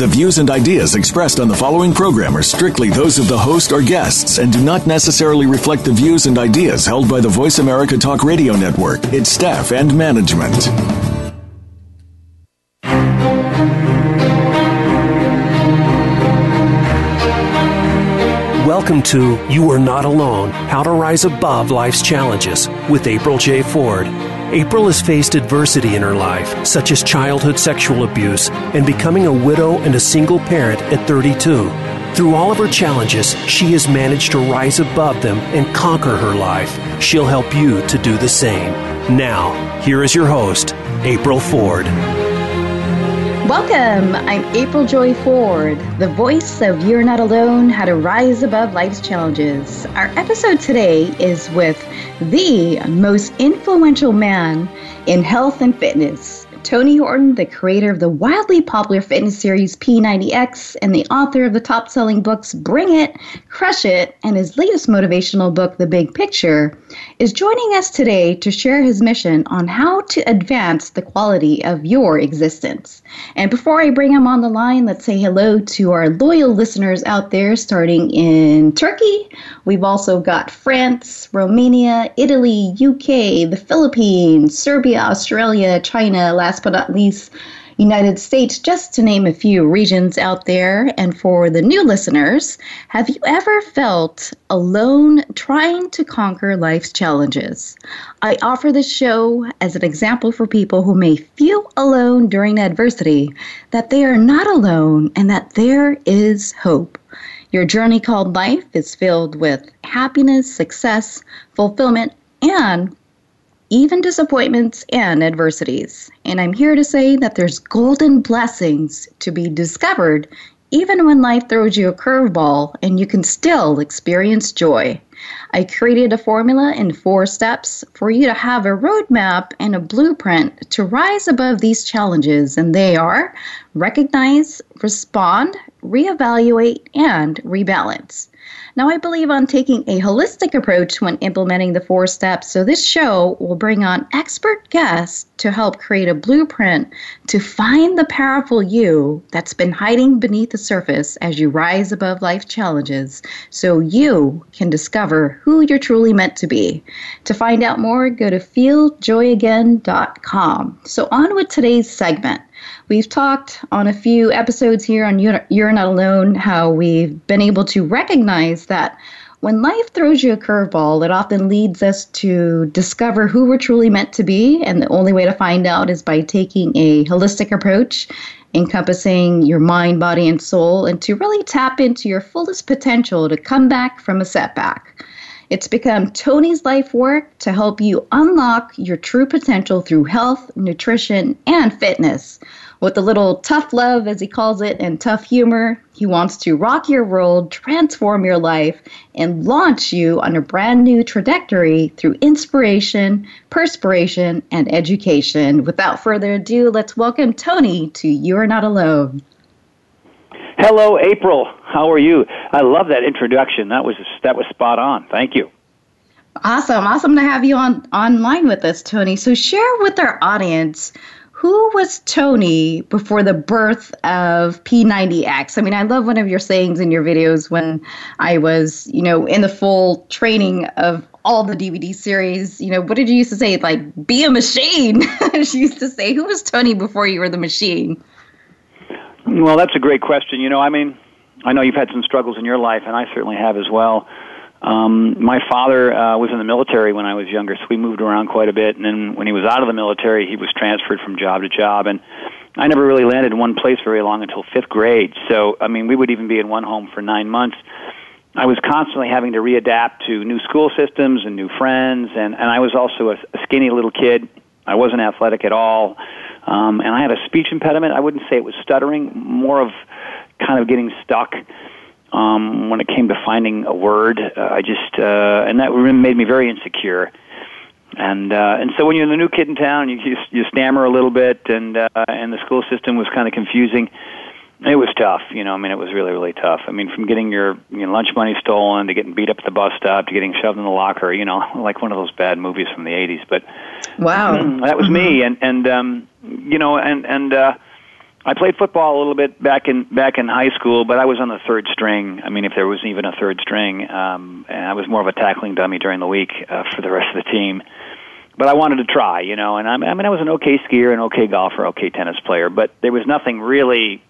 The views and ideas expressed on the following program are strictly those of the host or guests and do not necessarily reflect the views and ideas held by the Voice America Talk Radio Network, its staff, and management. Welcome to You Are Not Alone How to Rise Above Life's Challenges with April J. Ford. April has faced adversity in her life, such as childhood sexual abuse and becoming a widow and a single parent at 32. Through all of her challenges, she has managed to rise above them and conquer her life. She'll help you to do the same. Now, here is your host, April Ford. Welcome. I'm April Joy Ford, the voice of You're Not Alone How to Rise Above Life's Challenges. Our episode today is with the most influential man in health and fitness, Tony Horton, the creator of the wildly popular fitness series P90X and the author of the top selling books Bring It, Crush It, and his latest motivational book, The Big Picture, is joining us today to share his mission on how to advance the quality of your existence. And before I bring him on the line, let's say hello to our loyal listeners out there, starting in Turkey. We've also got France, Romania, Italy, UK, the Philippines, Serbia, Australia, China, last but not least, United States, just to name a few regions out there. And for the new listeners, have you ever felt alone trying to conquer life's challenges? I offer this show as an example for people who may feel alone during adversity, that they are not alone and that there is hope. Your journey called life is filled with happiness, success, fulfillment, and even disappointments and adversities. And I'm here to say that there's golden blessings to be discovered even when life throws you a curveball and you can still experience joy. I created a formula in four steps for you to have a roadmap and a blueprint to rise above these challenges, and they are recognize, respond, reevaluate, and rebalance. Now, I believe on taking a holistic approach when implementing the four steps, so this show will bring on expert guests to help create a blueprint to find the powerful you that's been hiding beneath the surface as you rise above life challenges so you can discover who you're truly meant to be. To find out more, go to feeljoyagain.com. So, on with today's segment. We've talked on a few episodes here on You're Not Alone how we've been able to recognize that when life throws you a curveball, it often leads us to discover who we're truly meant to be. And the only way to find out is by taking a holistic approach, encompassing your mind, body, and soul, and to really tap into your fullest potential to come back from a setback. It's become Tony's life work to help you unlock your true potential through health, nutrition, and fitness. With a little tough love, as he calls it, and tough humor, he wants to rock your world, transform your life, and launch you on a brand new trajectory through inspiration, perspiration, and education. Without further ado, let's welcome Tony to You're Not Alone. Hello, April. How are you? I love that introduction. That was that was spot on. Thank you. Awesome, awesome to have you on online with us, Tony. So share with our audience who was Tony before the birth of P90X? I mean, I love one of your sayings in your videos when I was, you know, in the full training of all the DVD series. You know, what did you used to say? Like, be a machine. she used to say, who was Tony before you were the machine? Well, that's a great question. You know, I mean, I know you've had some struggles in your life, and I certainly have as well. Um, my father uh, was in the military when I was younger, so we moved around quite a bit. And then when he was out of the military, he was transferred from job to job. And I never really landed in one place very long until fifth grade. So, I mean, we would even be in one home for nine months. I was constantly having to readapt to new school systems and new friends, and, and I was also a, a skinny little kid. I wasn't athletic at all. Um, and I had a speech impediment. I wouldn't say it was stuttering, more of kind of getting stuck um, when it came to finding a word. Uh, I just, uh, and that made me very insecure. and uh, and so when you're the new kid in town, you you, you stammer a little bit, and uh, and the school system was kind of confusing. It was tough, you know. I mean, it was really, really tough. I mean, from getting your you know, lunch money stolen to getting beat up at the bus stop to getting shoved in the locker, you know, like one of those bad movies from the '80s. But wow, that was me, and and um, you know, and and uh, I played football a little bit back in back in high school, but I was on the third string. I mean, if there was even a third string, um, and I was more of a tackling dummy during the week uh, for the rest of the team. But I wanted to try, you know, and I, I mean, I was an okay skier, an okay golfer, okay tennis player, but there was nothing really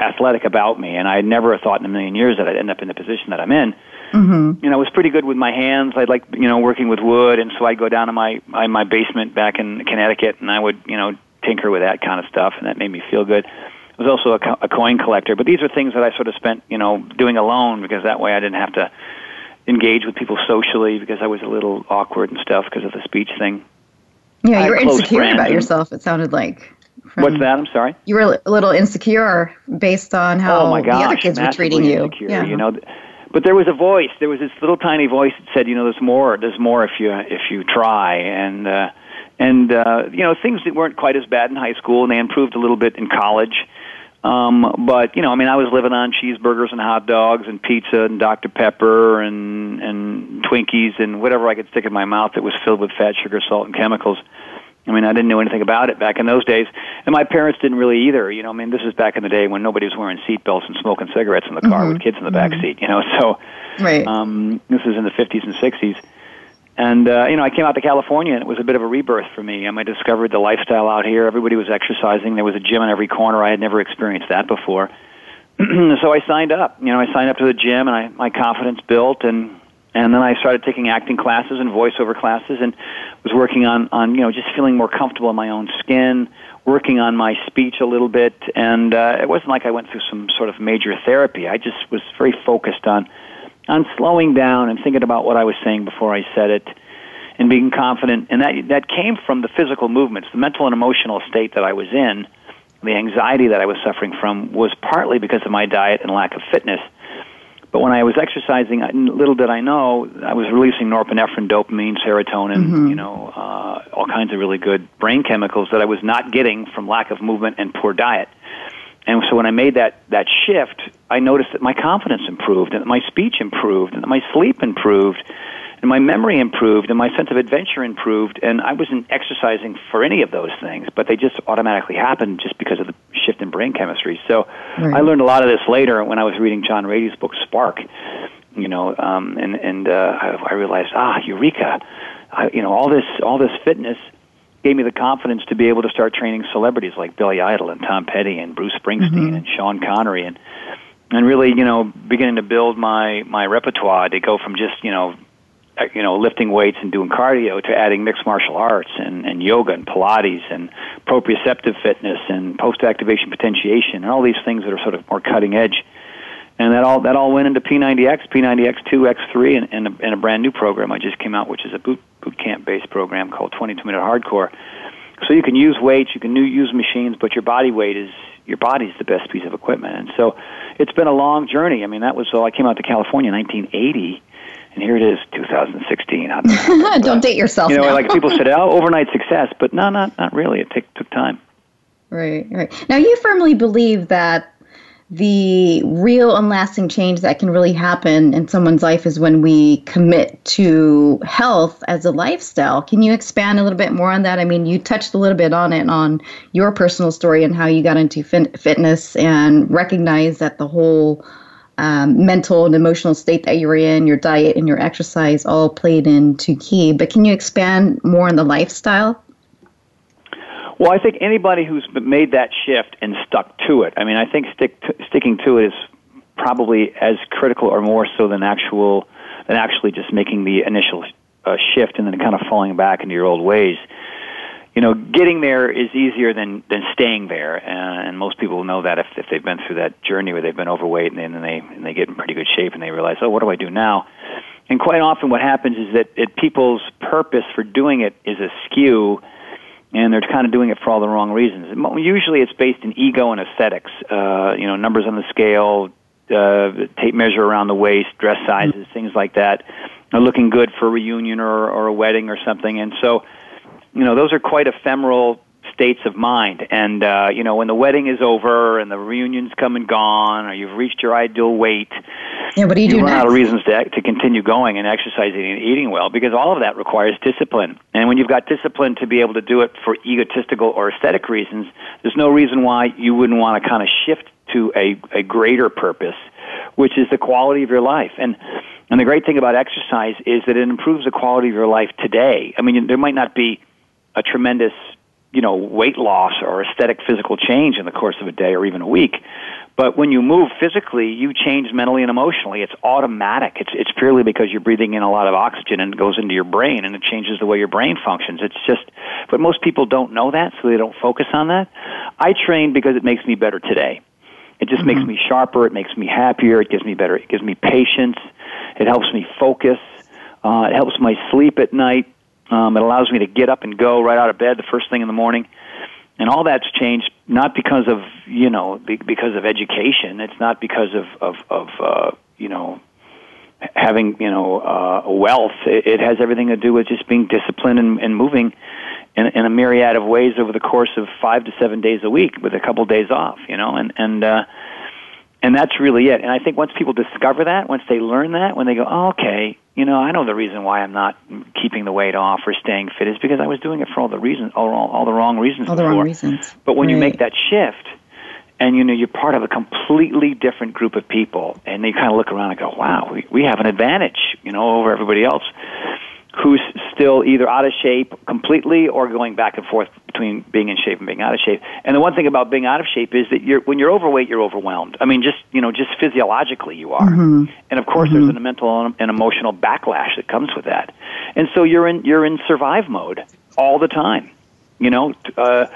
athletic about me, and I had never thought in a million years that I'd end up in the position that I'm in. Mm-hmm. You know, I was pretty good with my hands. I like you know working with wood, and so I'd go down to my in my basement back in Connecticut, and I would you know tinker with that kind of stuff, and that made me feel good. I was also a, co- a coin collector, but these are things that I sort of spent, you know, doing alone because that way I didn't have to engage with people socially because I was a little awkward and stuff because of the speech thing. Yeah, you were insecure about yourself. It sounded like. What's that? I'm sorry. You were a little insecure based on how oh my gosh, the other kids were treating you. Insecure, yeah. You know, but there was a voice. There was this little tiny voice that said, you know, there's more. There's more if you if you try. And uh, and uh, you know things that weren't quite as bad in high school, and they improved a little bit in college. Um, but you know, I mean, I was living on cheeseburgers and hot dogs and pizza and Dr Pepper and and Twinkies and whatever I could stick in my mouth that was filled with fat, sugar, salt, and chemicals. I mean, I didn't know anything about it back in those days, and my parents didn't really either. You know, I mean, this is back in the day when nobody was wearing seatbelts and smoking cigarettes in the car mm-hmm. with kids in the back mm-hmm. seat. You know, so right. um, this is in the 50s and 60s. And uh, you know, I came out to California, and it was a bit of a rebirth for me. I, mean, I discovered the lifestyle out here. Everybody was exercising. There was a gym in every corner. I had never experienced that before. so I signed up. You know, I signed up to the gym, and I, my confidence built. And and then I started taking acting classes and voiceover classes, and was working on on you know just feeling more comfortable in my own skin, working on my speech a little bit. And uh, it wasn't like I went through some sort of major therapy. I just was very focused on on slowing down and thinking about what I was saying before I said it and being confident. And that, that came from the physical movements, the mental and emotional state that I was in, the anxiety that I was suffering from was partly because of my diet and lack of fitness. But when I was exercising, little did I know, I was releasing norepinephrine, dopamine, serotonin, mm-hmm. you know, uh, all kinds of really good brain chemicals that I was not getting from lack of movement and poor diet. And so when I made that, that shift, I noticed that my confidence improved, and that my speech improved, and that my sleep improved, and my memory improved, and my sense of adventure improved. And I wasn't exercising for any of those things, but they just automatically happened just because of the shift in brain chemistry. So right. I learned a lot of this later when I was reading John Ratey's book Spark. You know, um, and and uh, I, I realized, ah, eureka! I, you know, all this all this fitness gave me the confidence to be able to start training celebrities like Billy Idol and Tom Petty and Bruce Springsteen mm-hmm. and Sean Connery and and really you know beginning to build my my repertoire to go from just you know Uh, you know lifting weights and doing cardio to adding mixed martial arts and and yoga and pilates and proprioceptive fitness and post activation potentiation and all these things that are sort of more cutting edge and that all that all went into P90X, P90X2, X3, and, and, a, and a brand new program I just came out, which is a boot boot camp based program called 22 Minute Hardcore. So you can use weights, you can use machines, but your body weight is your body's the best piece of equipment. And so it's been a long journey. I mean, that was so I came out to California in 1980 and here it is 2016 don't date yourself you know now. like people said oh overnight success but no not not really it took took time right right now you firmly believe that the real and lasting change that can really happen in someone's life is when we commit to health as a lifestyle. Can you expand a little bit more on that? I mean, you touched a little bit on it on your personal story and how you got into fit- fitness and recognized that the whole um, mental and emotional state that you were in, your diet and your exercise all played into key. But can you expand more on the lifestyle? Well, I think anybody who's made that shift and stuck to it. I mean, I think stick to, sticking to it is probably as critical or more so than actual than actually just making the initial uh, shift and then kind of falling back into your old ways. You know, getting there is easier than than staying there, and, and most people know that if if they've been through that journey where they've been overweight and then they and they get in pretty good shape and they realize, oh, what do I do now? And quite often, what happens is that it, people's purpose for doing it is askew and they're kind of doing it for all the wrong reasons. Usually, it's based in ego and aesthetics. Uh, you know, numbers on the scale, uh, tape measure around the waist, dress sizes, things like that. are looking good for a reunion or, or a wedding or something. And so, you know, those are quite ephemeral states of mind. And uh, you know, when the wedding is over and the reunion's come and gone, or you've reached your ideal weight, yeah, what do you, you do run next? out of reasons to to continue going and exercising and eating well because all of that requires discipline. And when you've got discipline to be able to do it for egotistical or aesthetic reasons, there's no reason why you wouldn't want to kind of shift to a a greater purpose, which is the quality of your life. And and the great thing about exercise is that it improves the quality of your life today. I mean, there might not be a tremendous you know weight loss or aesthetic physical change in the course of a day or even a week. But when you move physically you change mentally and emotionally. It's automatic. It's it's purely because you're breathing in a lot of oxygen and it goes into your brain and it changes the way your brain functions. It's just but most people don't know that so they don't focus on that. I train because it makes me better today. It just mm-hmm. makes me sharper. It makes me happier. It gives me better it gives me patience. It helps me focus. Uh, it helps my sleep at night um, it allows me to get up and go right out of bed the first thing in the morning. And all that's changed not because of you know be, because of education. It's not because of of, of uh, you know having you know uh, wealth. It, it has everything to do with just being disciplined and, and moving in, in a myriad of ways over the course of five to seven days a week with a couple days off. You know, and and uh, and that's really it. And I think once people discover that, once they learn that, when they go, oh, okay, you know, I know the reason why I'm not keeping the weight off or staying fit is because I was doing it for all the reasons, all, all, all the wrong reasons. All the before. wrong reasons. But when right. you make that shift, and you know you're part of a completely different group of people, and you kind of look around and go, "Wow, we we have an advantage," you know, over everybody else who's still either out of shape completely or going back and forth between being in shape and being out of shape. And the one thing about being out of shape is that you're when you're overweight, you're overwhelmed. I mean, just you know, just physiologically, you are. Mm-hmm. And of course, mm-hmm. there's a mental and emotional backlash that comes with that. And so you're in you're in survive mode all the time. You know, uh,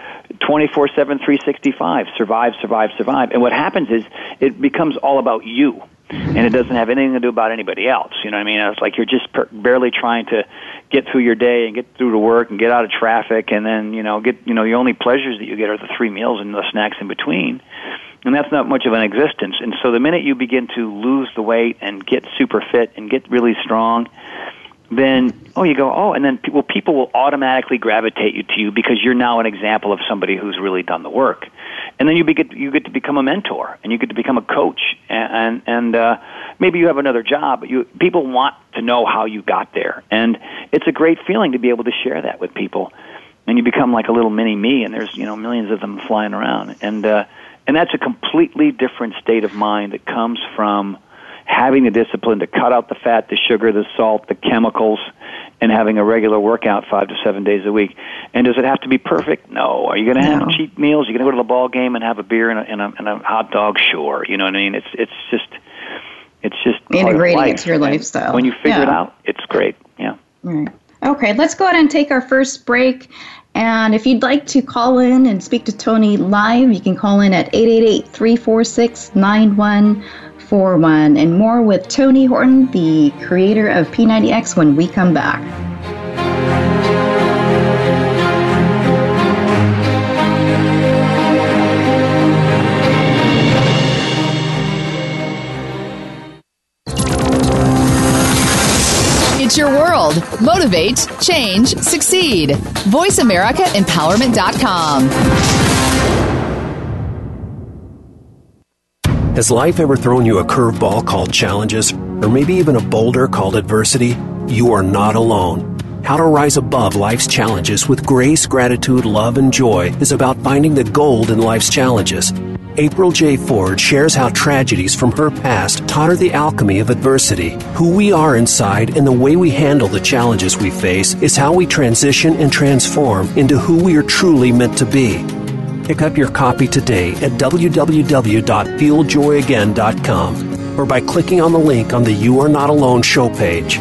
24 7, 365, survive, survive, survive. And what happens is it becomes all about you and it doesn't have anything to do about anybody else. You know what I mean? It's like you're just per- barely trying to get through your day and get through to work and get out of traffic, and then you know get you know the only pleasures that you get are the three meals and the snacks in between, and that's not much of an existence. And so the minute you begin to lose the weight and get super fit and get really strong, then oh you go oh and then people people will automatically gravitate you to you because you're now an example of somebody who's really done the work and then you get you get to become a mentor and you get to become a coach and and, uh, maybe you have another job but you people want to know how you got there. And it's a great feeling to be able to share that with people. And you become like a little mini me and there's you know millions of them flying around. And uh, and that's a completely different state of mind that comes from having the discipline to cut out the fat, the sugar, the salt, the chemicals, and having a regular workout five to seven days a week. And does it have to be perfect? No. Are you going to have No. cheap meals? You're going to go to the ball game and have a beer and a, and a, and a hot dog? Sure. You know what I mean? It's it's just it's just Integrating it life. to your lifestyle. When you figure Yeah. it out, it's great. Yeah. Right. Okay, let's go ahead and take our first break. And if you'd like to call in and speak to Tony live, you can call in at 888 346 9141. And more with Tony Horton, the creator of P90X, when we come back. It's your world. Motivate, change, succeed. VoiceAmericaEmpowerment.com. Has life ever thrown you a curveball called challenges, or maybe even a boulder called adversity? You are not alone. How to rise above life's challenges with grace, gratitude, love, and joy is about finding the gold in life's challenges. April J. Ford shares how tragedies from her past taught her the alchemy of adversity. Who we are inside and the way we handle the challenges we face is how we transition and transform into who we are truly meant to be. Pick up your copy today at www.feeljoyagain.com or by clicking on the link on the You Are Not Alone show page.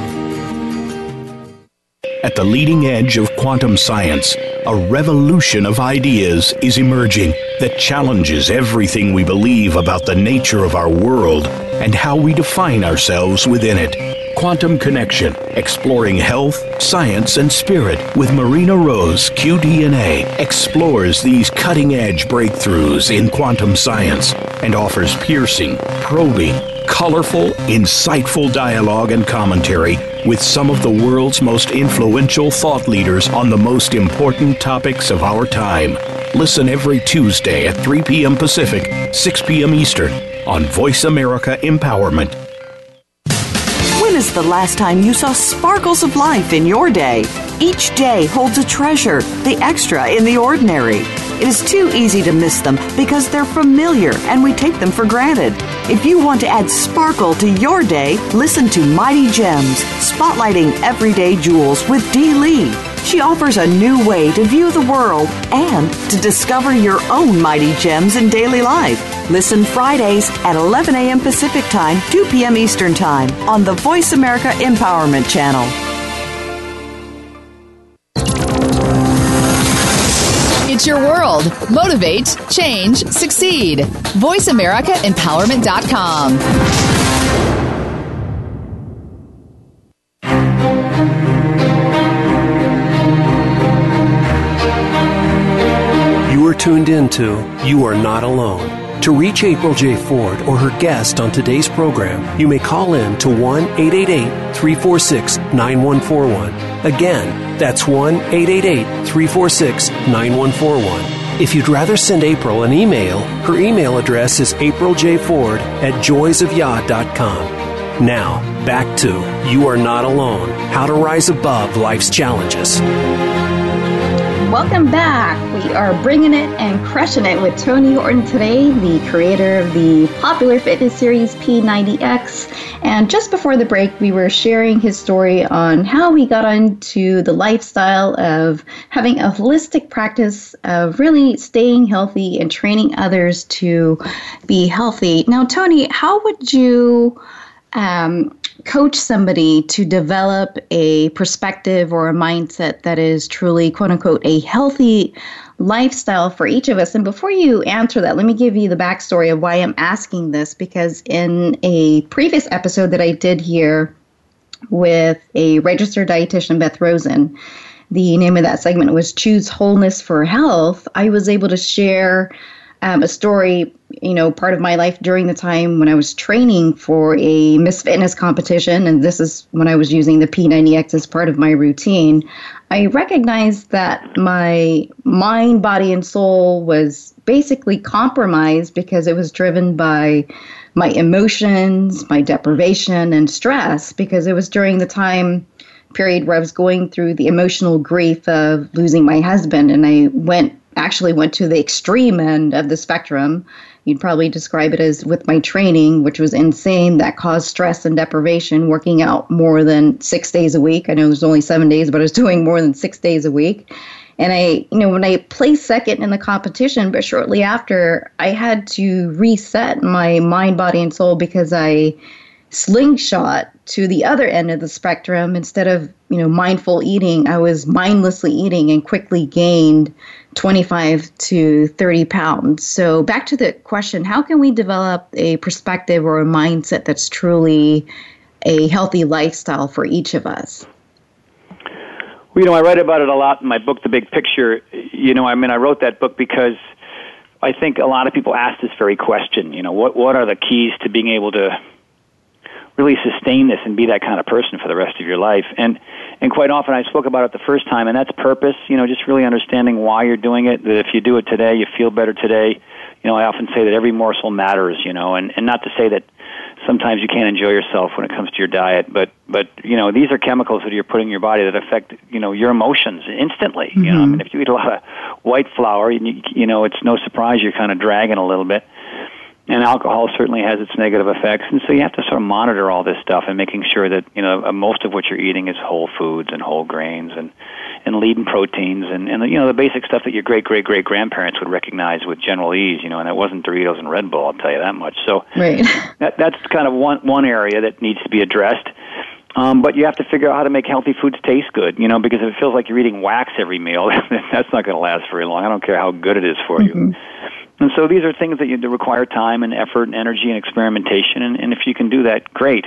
At the leading edge of quantum science, a revolution of ideas is emerging that challenges everything we believe about the nature of our world and how we define ourselves within it. Quantum Connection, exploring health, science, and spirit with Marina Rose, QDNA, explores these cutting edge breakthroughs in quantum science and offers piercing, probing, colorful, insightful dialogue and commentary with some of the world's most influential thought leaders on the most important topics of our time. Listen every Tuesday at 3 p.m. Pacific, 6 p.m. Eastern on Voice America Empowerment. Is the last time you saw sparkles of life in your day? Each day holds a treasure, the extra in the ordinary. It is too easy to miss them because they're familiar and we take them for granted. If you want to add sparkle to your day, listen to Mighty Gems, spotlighting everyday jewels with Dee Lee. She offers a new way to view the world and to discover your own mighty gems in daily life. Listen Fridays at 11 a.m. Pacific Time, 2 p.m. Eastern Time on the Voice America Empowerment Channel. It's your world. Motivate, change, succeed. VoiceAmericaEmpowerment.com. tuned into You Are Not Alone. To reach April J. Ford or her guest on today's program, you may call in to 1 888 346 9141. Again, that's 1 888 346 9141. If you'd rather send April an email, her email address is apriljford at joysofyah.com. Now, back to You Are Not Alone How to Rise Above Life's Challenges. Welcome back. We are bringing it and crushing it with Tony Horton today, the creator of the popular fitness series P90X. And just before the break, we were sharing his story on how he got into the lifestyle of having a holistic practice of really staying healthy and training others to be healthy. Now, Tony, how would you um, coach somebody to develop a perspective or a mindset that is truly, quote unquote, a healthy lifestyle for each of us. And before you answer that, let me give you the backstory of why I'm asking this because in a previous episode that I did here with a registered dietitian, Beth Rosen, the name of that segment was Choose Wholeness for Health. I was able to share um, a story, you know, part of my life during the time when I was training for a Miss Fitness competition, and this is when I was using the P90X as part of my routine. I recognized that my mind, body, and soul was basically compromised because it was driven by my emotions, my deprivation, and stress, because it was during the time period where I was going through the emotional grief of losing my husband, and I went actually went to the extreme end of the spectrum. You'd probably describe it as with my training, which was insane, that caused stress and deprivation, working out more than six days a week. I know there's only seven days, but I was doing more than six days a week. And I, you know, when I placed second in the competition, but shortly after, I had to reset my mind, body, and soul because I slingshot to the other end of the spectrum instead of you know mindful eating i was mindlessly eating and quickly gained 25 to 30 pounds. So back to the question how can we develop a perspective or a mindset that's truly a healthy lifestyle for each of us? Well you know i write about it a lot in my book the big picture. You know i mean i wrote that book because i think a lot of people ask this very question you know what what are the keys to being able to really sustain this and be that kind of person for the rest of your life. And and quite often I spoke about it the first time, and that's purpose. You know, just really understanding why you're doing it. That if you do it today, you feel better today. You know, I often say that every morsel matters. You know, and and not to say that sometimes you can't enjoy yourself when it comes to your diet, but but you know these are chemicals that you're putting in your body that affect you know your emotions instantly. Mm-hmm. You know, I mean, if you eat a lot of white flour, you, you know it's no surprise you're kind of dragging a little bit and alcohol certainly has its negative effects and so you have to sort of monitor all this stuff and making sure that you know uh, most of what you're eating is whole foods and whole grains and and lean proteins and and you know the basic stuff that your great great great grandparents would recognize with general ease you know and it wasn't Doritos and Red Bull I'll tell you that much so right. that that's kind of one one area that needs to be addressed um, but you have to figure out how to make healthy foods taste good, you know, because if it feels like you're eating wax every meal, that's not going to last very long. I don't care how good it is for mm-hmm. you. And so these are things that, you, that require time and effort and energy and experimentation. And, and if you can do that, great.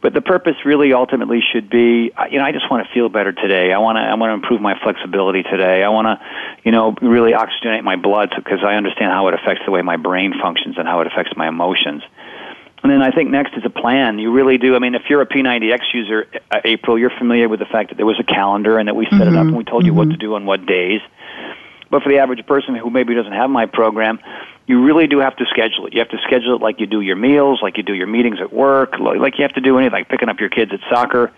But the purpose really ultimately should be, you know, I just want to feel better today. I want to, I want to improve my flexibility today. I want to, you know, really oxygenate my blood because I understand how it affects the way my brain functions and how it affects my emotions. And then I think next is a plan. You really do. I mean, if you're a P90X user, uh, April, you're familiar with the fact that there was a calendar and that we set mm-hmm. it up and we told you what to do on what days. But for the average person who maybe doesn't have my program, you really do have to schedule it. You have to schedule it like you do your meals, like you do your meetings at work, like you have to do anything, like picking up your kids at soccer.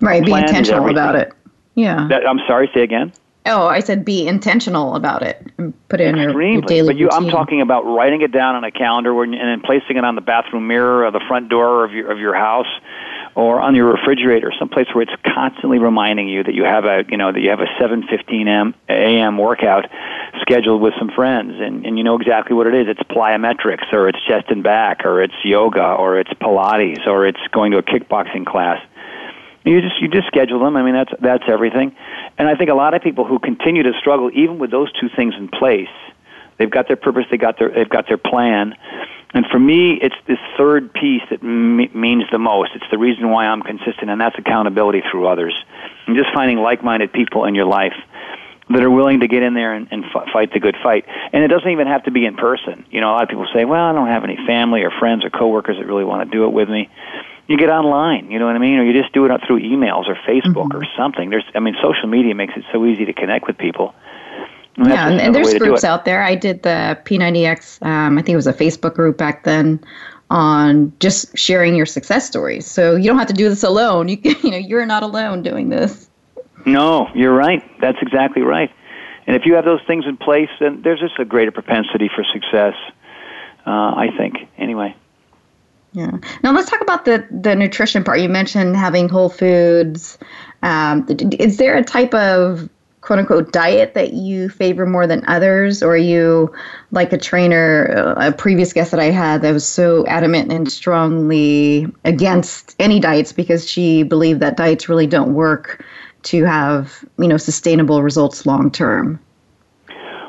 Right, be intentional about it. Yeah. That, I'm sorry, say again. Oh, I said be intentional about it and put it in your, your daily But you, I'm talking about writing it down on a calendar and then placing it on the bathroom mirror or the front door of your of your house or on your refrigerator, someplace where it's constantly reminding you that you have a you know that you have a 7:15 a.m. workout scheduled with some friends, and and you know exactly what it is. It's plyometrics, or it's chest and back, or it's yoga, or it's Pilates, or it's going to a kickboxing class. You just you just schedule them. I mean that's that's everything. And I think a lot of people who continue to struggle, even with those two things in place, they've got their purpose, they got their they've got their plan. And for me, it's this third piece that me- means the most. It's the reason why I'm consistent, and that's accountability through others. And just finding like-minded people in your life that are willing to get in there and, and f- fight the good fight. And it doesn't even have to be in person. You know, a lot of people say, "Well, I don't have any family or friends or coworkers that really want to do it with me." you get online, you know what I mean, or you just do it through emails or Facebook mm-hmm. or something. There's, I mean, social media makes it so easy to connect with people. And yeah, and, and there's groups out there. I did the P90X. Um, I think it was a Facebook group back then on just sharing your success stories. So you don't have to do this alone. You you know you're not alone doing this. No, you're right. That's exactly right. And if you have those things in place, then there's just a greater propensity for success. Uh, I think, anyway. Yeah. Now let's talk about the the nutrition part. You mentioned having whole foods. Um, is there a type of quote unquote diet that you favor more than others, or are you like a trainer, a previous guest that I had that was so adamant and strongly against any diets because she believed that diets really don't work to have you know sustainable results long term.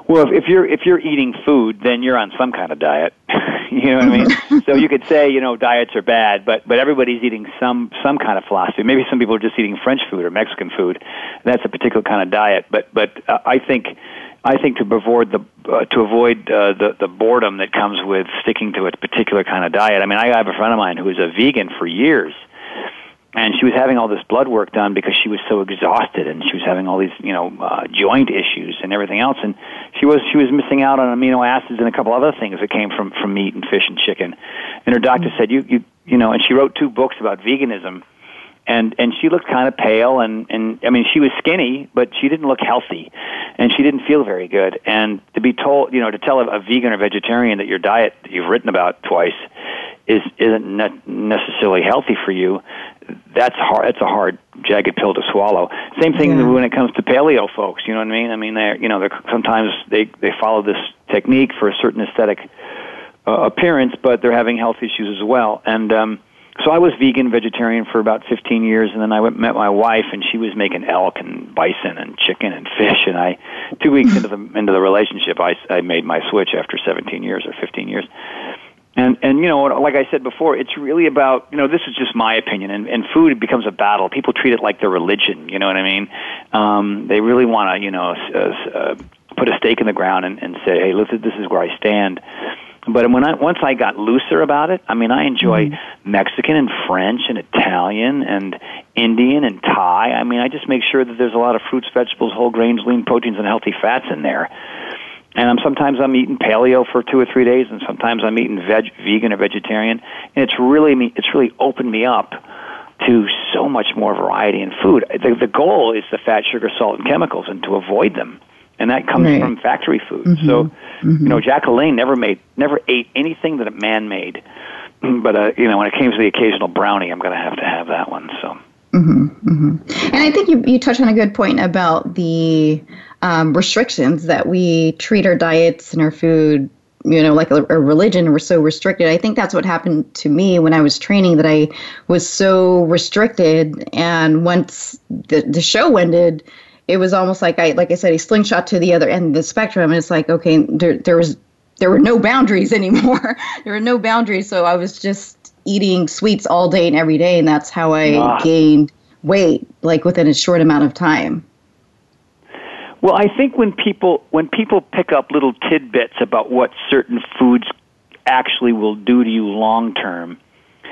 Well, if, if you're if you're eating food, then you're on some kind of diet. you know what I mean? so you could say, you know, diets are bad, but but everybody's eating some some kind of philosophy. Maybe some people are just eating French food or Mexican food. That's a particular kind of diet. But but uh, I think I think to avoid the uh, to avoid uh, the the boredom that comes with sticking to a particular kind of diet. I mean, I have a friend of mine who was a vegan for years and she was having all this blood work done because she was so exhausted and she was having all these you know uh, joint issues and everything else. And she was she was missing out on amino acids and a couple other things that came from from meat and fish and chicken. And her doctor said you you you know and she wrote two books about veganism. And and she looked kind of pale and and I mean she was skinny but she didn't look healthy and she didn't feel very good. And to be told you know to tell a, a vegan or vegetarian that your diet that you've written about twice is isn't ne- necessarily healthy for you that's hard that's a hard jagged pill to swallow same thing yeah. when it comes to paleo folks you know what i mean i mean they you know they're sometimes they they follow this technique for a certain aesthetic uh, appearance but they're having health issues as well and um so I was vegan, vegetarian for about 15 years, and then I went met my wife, and she was making elk and bison and chicken and fish. And I, two weeks into the into the relationship, I I made my switch after 17 years or 15 years, and and you know, like I said before, it's really about you know this is just my opinion. And, and food becomes a battle. People treat it like their religion. You know what I mean? Um, they really want to you know uh, uh, put a stake in the ground and, and say, hey, listen, this is where I stand. But when I once I got looser about it, I mean, I enjoy mm-hmm. Mexican and French and Italian and Indian and Thai. I mean, I just make sure that there's a lot of fruits, vegetables, whole grains, lean proteins, and healthy fats in there and I'm sometimes I'm eating paleo for two or three days, and sometimes I'm eating veg, vegan or vegetarian, and it's really it's really opened me up to so much more variety in food. The, the goal is the fat, sugar, salt, and chemicals, and to avoid them, and that comes right. from factory food. Mm-hmm. So, mm-hmm. you know, Jack LaLanne never made never ate anything that a man made, but uh, you know, when it came to the occasional brownie, I'm going to have to have that one. So. Mm-hmm, mm-hmm. And I think you, you touched on a good point about the um, restrictions that we treat our diets and our food you know like a, a, religion we're so restricted. I think that's what happened to me when i was training that i was so restricted. And once the, the show ended it was almost like i like i said a slingshot to the other end of the spectrum. And it's like okay there, there was there were no boundaries anymore. There were no boundaries. So i was just eating sweets all day and every day. And that's how i ah. gained weight like within a short amount of time well, I think when people when people pick up little tidbits about what certain foods actually will do to you long term,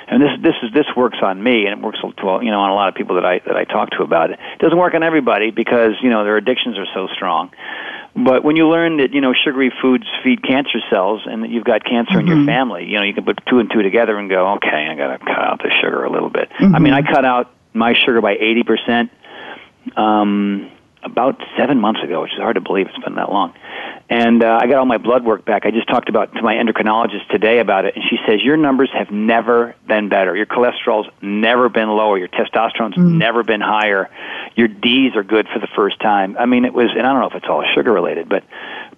and this this is this works on me, and it works to you know on a lot of people that I that I talk to about it. It doesn't work on everybody because you know their addictions are so strong. But when you learn that you know sugary foods feed cancer cells, and that you've got cancer mm-hmm. in your mm-hmm. family, you know you can put two and two together and go, okay, I got to cut out the sugar a little bit. Mm-hmm. I mean, I cut out my sugar by eighty percent um, about seven months ago, which is hard to believe. It's been that long and uh, I got all my blood work back. I just talked about to my endocrinologist today about it, and she says your numbers have never been better. Your cholesterol's never been lower. Your testosterone's mm. never been higher. Your D's are good for the first time. I mean, it was, and I don't know if it's all sugar related, but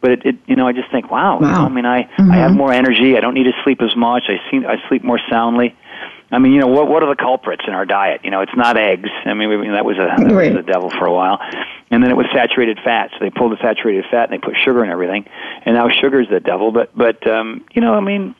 but it, it you know, I just think, wow. wow. You know, I mean, I mm-hmm. I have more energy. I don't need to sleep as much. I see I sleep more soundly. I mean, you know, what what are the culprits in our diet? You know, it's not eggs. I mean, we, that was a that was the devil for a while, and then it was saturated fat. So they pulled the saturated fat and they put sugar in everything, and now sugar's the devil. But but um, you know, I mean,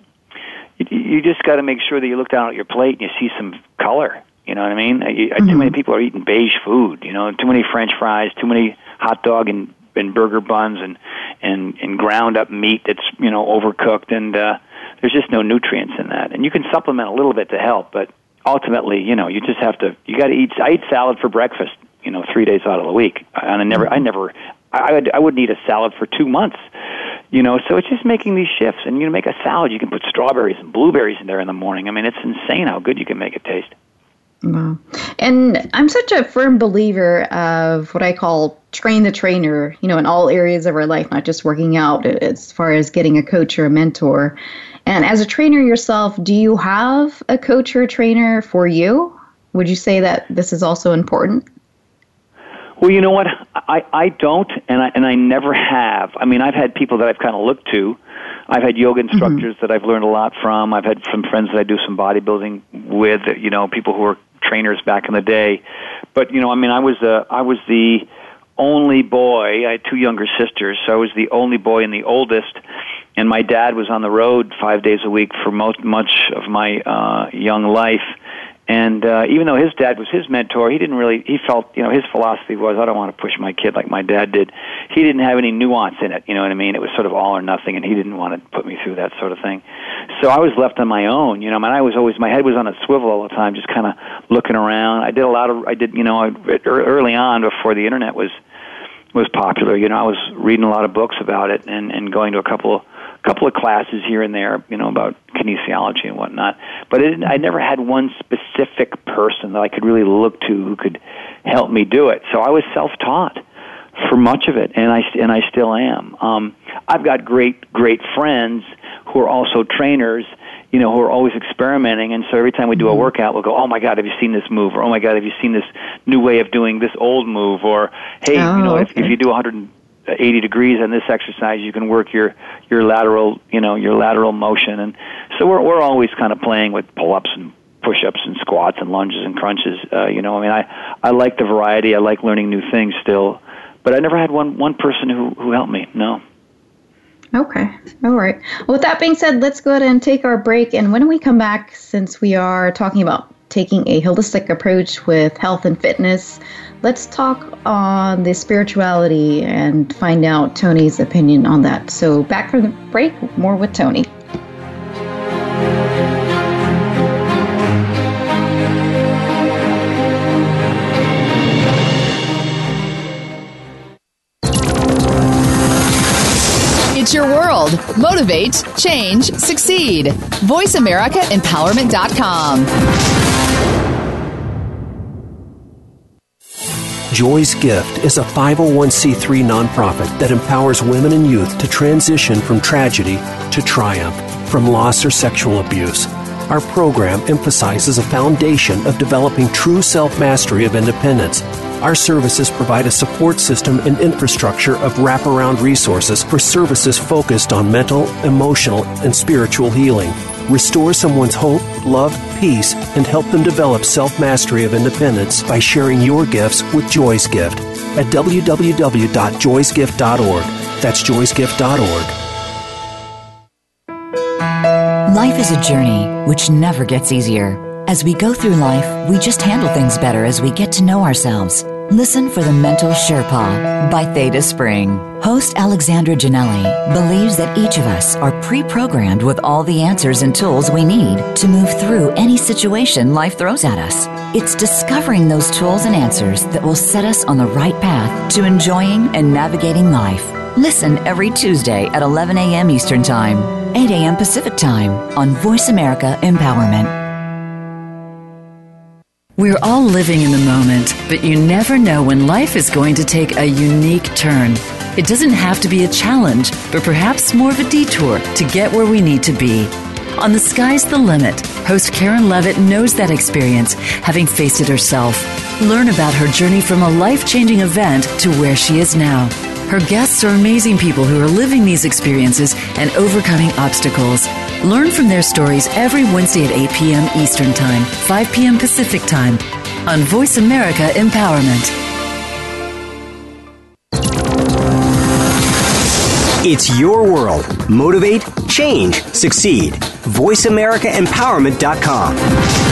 you, you just got to make sure that you look down at your plate and you see some color. You know what I mean? You, mm-hmm. Too many people are eating beige food. You know, too many French fries, too many hot dog and and burger buns and and and ground up meat that's you know overcooked and uh there's just no nutrients in that. And you can supplement a little bit to help, but ultimately, you know, you just have to. You got to eat. I eat salad for breakfast. You know, three days out of the week, and I never, I never, I would, I would eat a salad for two months. You know, so it's just making these shifts. And you make a salad. You can put strawberries and blueberries in there in the morning. I mean, it's insane how good you can make it taste. Wow. And I'm such a firm believer of what I call train the trainer, you know, in all areas of our life, not just working out, as far as getting a coach or a mentor. And as a trainer yourself, do you have a coach or a trainer for you? Would you say that this is also important? Well, you know what? I, I don't, and I, and I never have. I mean, I've had people that I've kind of looked to. I've had yoga mm-hmm. instructors mm-hmm. that I've learned a lot from. I've had some friends that I do some bodybuilding with, you know, people who were trainers back in the day. But, you know, I mean, I was, uh, I was the only boy. I had two younger sisters, so I was the only boy and the oldest and my dad was on the road five days a week for most much of my uh, young life. And uh, even though his dad was his mentor, he didn't really. He felt, you know, his philosophy was, I don't want to push my kid like my dad did. He didn't have any nuance in it. You know what I mean? It was sort of all or nothing, and he didn't want to put me through that sort of thing. So I was left on my own. You know, I mean, I was always my head was on a swivel all the time, just kind of looking around. I did a lot of. I did, you know, early on before the internet was was popular. You know, I was reading a lot of books about it and and going to a couple couple of classes here and there, you know, about kinesiology and whatnot. But it, I never had one specific person that I could really look to who could help me do it. So I was self-taught for much of it, and I and I still am. Um, I've got great great friends who are also trainers, you know, who are always experimenting. And so every time we do a mm-hmm. workout, we'll go, "Oh my God, have you seen this move?" Or "Oh my God, have you seen this new way of doing this old move?" Or "Hey, oh, you know, okay. if, if you do 100 80 degrees on this exercise you can work your your lateral you know your lateral motion and so we're we're always kind of playing with pull-ups and push-ups and squats and lunges and crunches uh, you know i mean i i like the variety i like learning new things still but i never had one one person who who helped me no Okay. All right. Well, with that being said, let's go ahead and take our break. And when we come back, since we are talking about taking a holistic approach with health and fitness, let's talk on the spirituality and find out Tony's opinion on that. So, back from the break, more with Tony. World. Motivate, change, succeed. VoiceAmericaEmpowerment.com. Joy's Gift is a 501c3 nonprofit that empowers women and youth to transition from tragedy to triumph, from loss or sexual abuse. Our program emphasizes a foundation of developing true self mastery of independence. Our services provide a support system and infrastructure of wraparound resources for services focused on mental, emotional, and spiritual healing Restore someone's hope, love, peace, and help them develop self mastery of independence by sharing your gifts with Joy's Gift at www.joysgift.org. That's joysgift.org. Life is a journey which never gets easier. As we go through life, we just handle things better as we get to know ourselves. Listen for the Mental Sherpa by Theta Spring. Host Alexandra Janelli believes that each of us are pre programmed with all the answers and tools we need to move through any situation life throws at us. It's discovering those tools and answers that will set us on the right path to enjoying and navigating life. Listen every Tuesday at 11 a.m. Eastern Time, 8 a.m. Pacific Time on Voice America Empowerment. We're all living in the moment, but you never know when life is going to take a unique turn. It doesn't have to be a challenge, but perhaps more of a detour to get where we need to be. On The Sky's the Limit, host Karen Levitt knows that experience, having faced it herself. Learn about her journey from a life changing event to where she is now. Her guests are amazing people who are living these experiences and overcoming obstacles. Learn from their stories every Wednesday at 8 p.m. Eastern Time, 5 p.m. Pacific Time on Voice America Empowerment. It's your world. Motivate, change, succeed. VoiceAmericaEmpowerment.com.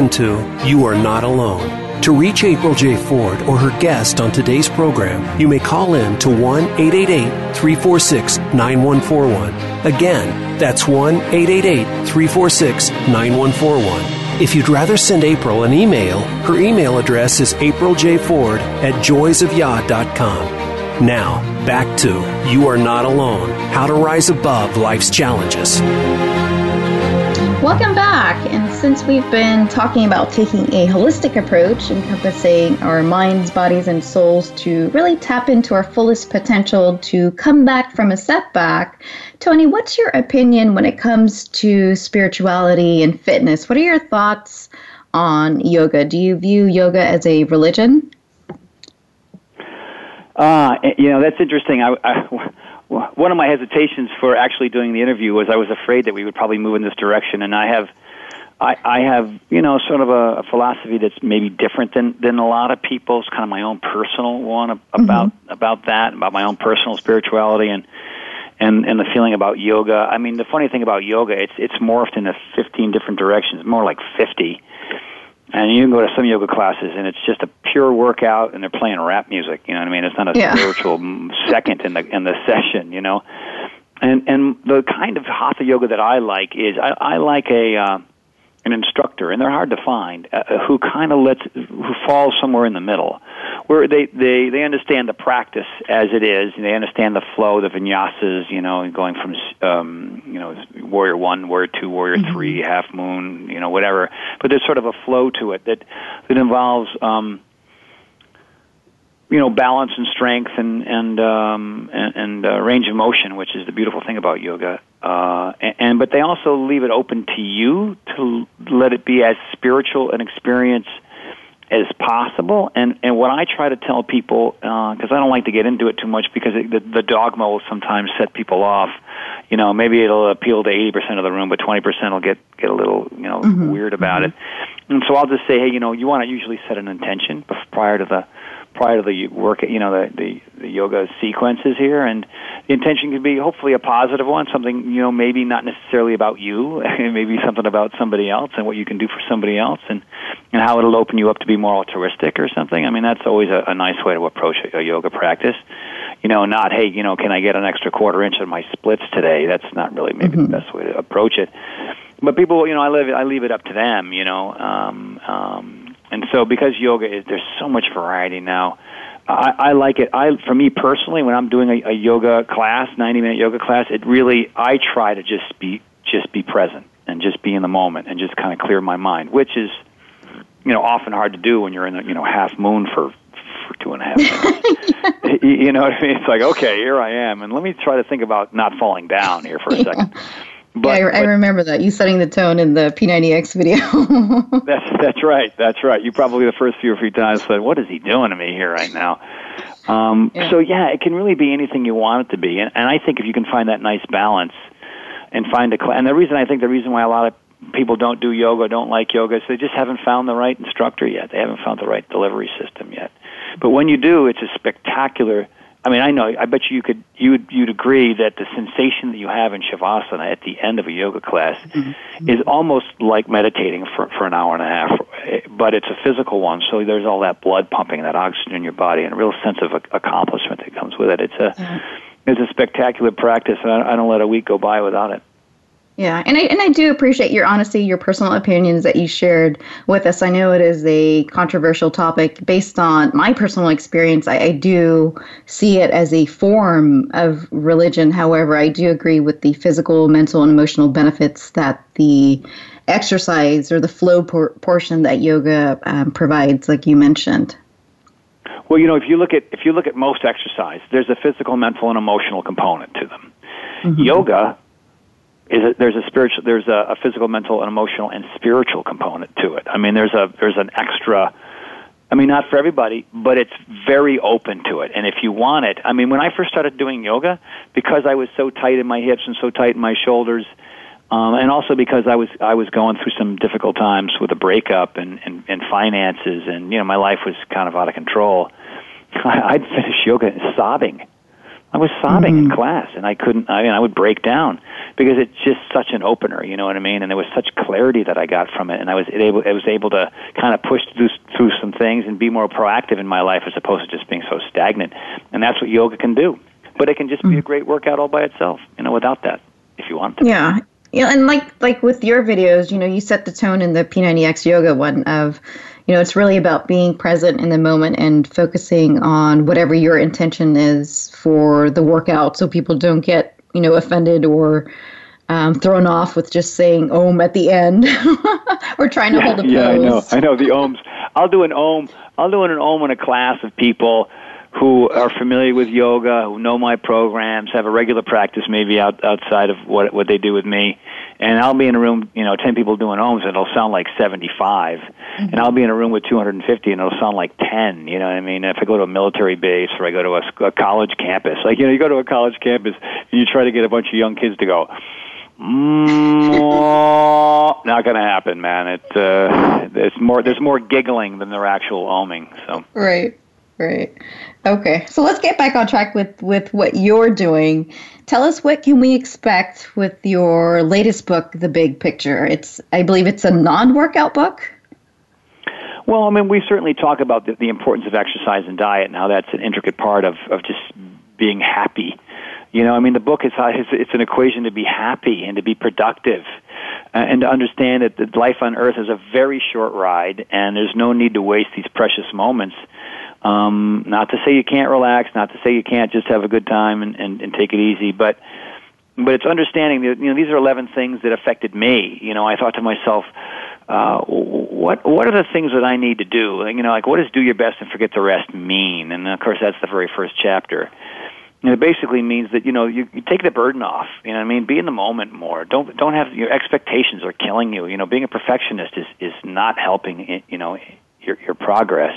into You Are Not Alone. To reach April J. Ford or her guest on today's program, you may call in to 1 888 346 9141. Again, that's 1 888 346 9141. If you'd rather send April an email, her email address is apriljford at joysofyah.com. Now, back to You Are Not Alone How to Rise Above Life's Challenges. Welcome back. And since we've been talking about taking a holistic approach, encompassing our minds, bodies, and souls to really tap into our fullest potential to come back from a setback, Tony, what's your opinion when it comes to spirituality and fitness? What are your thoughts on yoga? Do you view yoga as a religion? Uh, you know, that's interesting. I, I one of my hesitations for actually doing the interview was I was afraid that we would probably move in this direction, and I have. I, I have, you know, sort of a, a philosophy that's maybe different than than a lot of people's. Kind of my own personal one about mm-hmm. about that, about my own personal spirituality, and and and the feeling about yoga. I mean, the funny thing about yoga, it's it's morphed into fifteen different directions, more like fifty and you can go to some yoga classes and it's just a pure workout and they're playing rap music you know what i mean it's not a yeah. spiritual second in the in the session you know and and the kind of hatha yoga that i like is i i like a uh an instructor, and they're hard to find, uh, who kind of lets, who falls somewhere in the middle, where they they they understand the practice as it is, and they understand the flow, the vinyasas, you know, going from um, you know warrior one, warrior two, warrior mm-hmm. three, half moon, you know, whatever. But there's sort of a flow to it that that involves. Um, you know balance and strength and and um, and, and uh, range of motion, which is the beautiful thing about yoga. Uh, and, and but they also leave it open to you to let it be as spiritual an experience as possible. And and what I try to tell people, because uh, I don't like to get into it too much, because it, the, the dogma will sometimes set people off. You know, maybe it'll appeal to eighty percent of the room, but twenty percent will get get a little you know mm-hmm. weird about mm-hmm. it. And so I'll just say, hey, you know, you want to usually set an intention prior to the prior to the work, you know, the, the, the yoga sequences here, and the intention can be hopefully a positive one, something you know maybe not necessarily about you, maybe something about somebody else and what you can do for somebody else, and and how it'll open you up to be more altruistic or something. I mean, that's always a, a nice way to approach a, a yoga practice. You know, not hey, you know, can I get an extra quarter inch of my splits today? That's not really maybe mm-hmm. the best way to approach it. But people, you know, I it, I leave it up to them. You know, um, um, and so because yoga is there's so much variety now. I, I like it. I, for me personally, when I'm doing a, a yoga class, 90 minute yoga class, it really I try to just be just be present and just be in the moment and just kind of clear my mind, which is you know often hard to do when you're in a you know half moon for for two and a half minutes. you know what I mean? It's like okay, here I am, and let me try to think about not falling down here for a second. But, yeah, I, I remember that you setting the tone in the P90X video. that's that's right. That's right. You probably the first few or few times said, "What is he doing to me here right now?" Um, yeah. So yeah, it can really be anything you want it to be, and, and I think if you can find that nice balance and find a class, and the reason I think the reason why a lot of people don't do yoga, don't like yoga, is they just haven't found the right instructor yet. They haven't found the right delivery system yet. But when you do, it's a spectacular I mean, I know. I bet you could you would you'd agree that the sensation that you have in shavasana at the end of a yoga class mm-hmm. is almost like meditating for for an hour and a half, but it's a physical one. So there's all that blood pumping, that oxygen in your body, and a real sense of accomplishment that comes with it. It's a mm-hmm. it's a spectacular practice, and I, I don't let a week go by without it. Yeah, and I and I do appreciate your honesty, your personal opinions that you shared with us. I know it is a controversial topic. Based on my personal experience, I, I do see it as a form of religion. However, I do agree with the physical, mental, and emotional benefits that the exercise or the flow por- portion that yoga um, provides, like you mentioned. Well, you know, if you look at if you look at most exercise, there's a physical, mental, and emotional component to them. Mm-hmm. Yoga a, there's a spiritual, there's a, a physical, mental, and emotional and spiritual component to it. I mean, there's a there's an extra. I mean, not for everybody, but it's very open to it. And if you want it, I mean, when I first started doing yoga, because I was so tight in my hips and so tight in my shoulders, um, and also because I was I was going through some difficult times with a breakup and, and and finances, and you know, my life was kind of out of control. I'd finish yoga sobbing I was sobbing mm-hmm. in class, and I couldn't. I mean, I would break down because it's just such an opener. You know what I mean? And there was such clarity that I got from it, and I was able. I was able to kind of push through, through some things and be more proactive in my life as opposed to just being so stagnant. And that's what yoga can do. But it can just mm-hmm. be a great workout all by itself. You know, without that, if you want to. Yeah, yeah, and like like with your videos, you know, you set the tone in the P90X yoga one of you know, it's really about being present in the moment and focusing on whatever your intention is for the workout so people don't get, you know, offended or um, thrown off with just saying om at the end or trying to yeah, hold a pose. Yeah, I know. I know the ohms. I'll do an om. I'll do an om in a class of people who are familiar with yoga, who know my programs, have a regular practice maybe out, outside of what what they do with me, and I'll be in a room, you know, ten people doing ohms, and it'll sound like seventy-five, mm-hmm. and I'll be in a room with two hundred and fifty, and it'll sound like ten. You know what I mean? If I go to a military base or I go to a, a college campus, like you know, you go to a college campus and you try to get a bunch of young kids to go. Mm, not going to happen, man. It uh, there's more there's more giggling than there actual oming. So right. Great. Okay, so let's get back on track with with what you're doing. Tell us what can we expect with your latest book, The Big Picture. It's I believe it's a non-workout book. Well, I mean, we certainly talk about the, the importance of exercise and diet and how that's an intricate part of of just being happy. You know, I mean, the book is it's an equation to be happy and to be productive, uh, and to understand that life on Earth is a very short ride, and there's no need to waste these precious moments um, not to say you can't relax, not to say you can't just have a good time and, and, and take it easy, but but it's understanding that you know these are 11 things that affected me. You know, I thought to myself, uh, what what are the things that I need to do? You know, like what does do your best and forget the rest mean? And of course, that's the very first chapter. And it basically means that you know you, you take the burden off. You know, what I mean, be in the moment more. Don't don't have your expectations are killing you. You know, being a perfectionist is is not helping. You know, your your progress.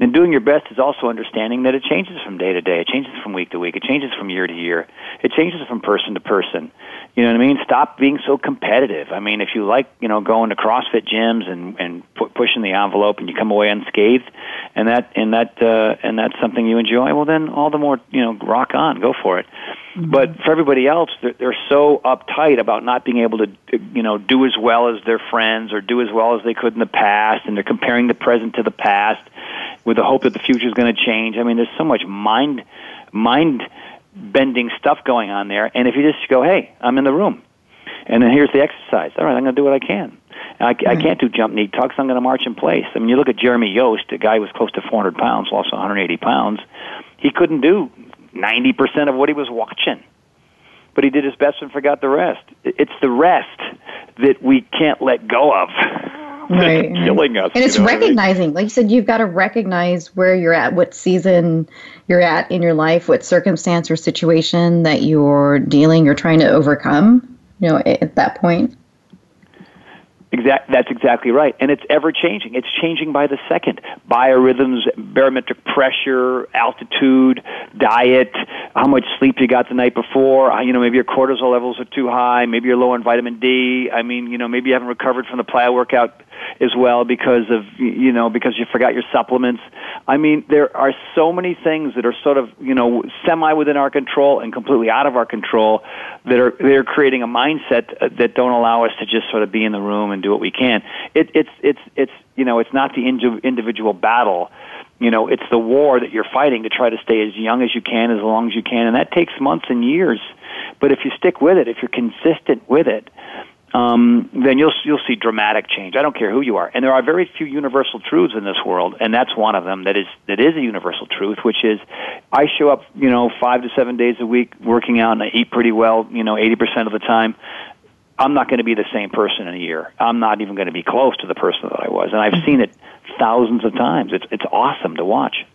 And doing your best is also understanding that it changes from day to day. It changes from week to week. It changes from year to year. It changes from person to person. You know what I mean? Stop being so competitive. I mean, if you like, you know, going to CrossFit gyms and and pu- pushing the envelope, and you come away unscathed, and that and that uh, and that's something you enjoy, well, then all the more, you know, rock on, go for it. Mm-hmm. But for everybody else, they're, they're so uptight about not being able to, you know, do as well as their friends or do as well as they could in the past, and they're comparing the present to the past with the hope that the future is going to change. I mean, there's so much mind mind bending stuff going on there. And if you just go, hey, I'm in the room, and then here's the exercise. All right, I'm going to do what I can. I, I mm-hmm. can't do jump knee tucks. I'm going to march in place. I mean, you look at Jeremy Yost, a guy who was close to 400 pounds, lost 180 pounds. He couldn't do 90% of what he was watching. But he did his best and forgot the rest. It's the rest that we can't let go of. right. killing us. And it's recognizing, I mean? like you said, you've got to recognize where you're at, what season you're at in your life, what circumstance or situation that you're dealing or trying to overcome, you know, at that point. Exact, that's exactly right. And it's ever changing. It's changing by the second. Biorhythms, barometric pressure, altitude, diet, how much sleep you got the night before. You know, maybe your cortisol levels are too high. Maybe you're low on vitamin D. I mean, you know, maybe you haven't recovered from the plyo workout as well because of you know because you forgot your supplements. I mean, there are so many things that are sort of you know semi within our control and completely out of our control that are they're creating a mindset that don't allow us to just sort of be in the room and do what we can. It, it's it's it's you know it's not the individual battle you know it's the war that you're fighting to try to stay as young as you can as long as you can and that takes months and years but if you stick with it if you're consistent with it um, then you'll you'll see dramatic change. I don't care who you are, and there are very few universal truths in this world, and that's one of them that is that is a universal truth, which is I show up, you know, five to seven days a week working out, and I eat pretty well, you know, eighty percent of the time. I'm not going to be the same person in a year. I'm not even going to be close to the person that I was, and I've seen it thousands of times. It's it's awesome to watch.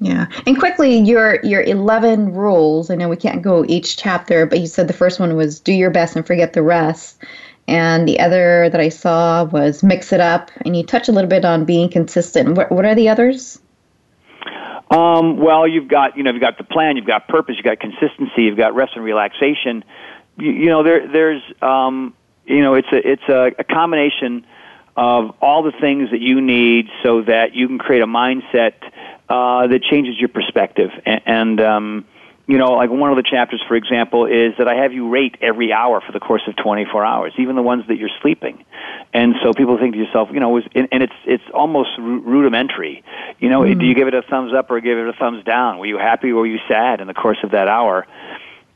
Yeah, and quickly your your eleven rules. I know we can't go each chapter, but you said the first one was do your best and forget the rest, and the other that I saw was mix it up. And you touch a little bit on being consistent. What what are the others? Um, well, you've got you know you've got the plan, you've got purpose, you've got consistency, you've got rest and relaxation. You, you know there there's um, you know it's a it's a, a combination of all the things that you need so that you can create a mindset uh, that changes your perspective. And, and um, you know, like one of the chapters, for example, is that I have you rate every hour for the course of 24 hours, even the ones that you're sleeping. And so people think to yourself, you know, and it's it's almost rudimentary. You know, mm. do you give it a thumbs up or give it a thumbs down? Were you happy or were you sad in the course of that hour?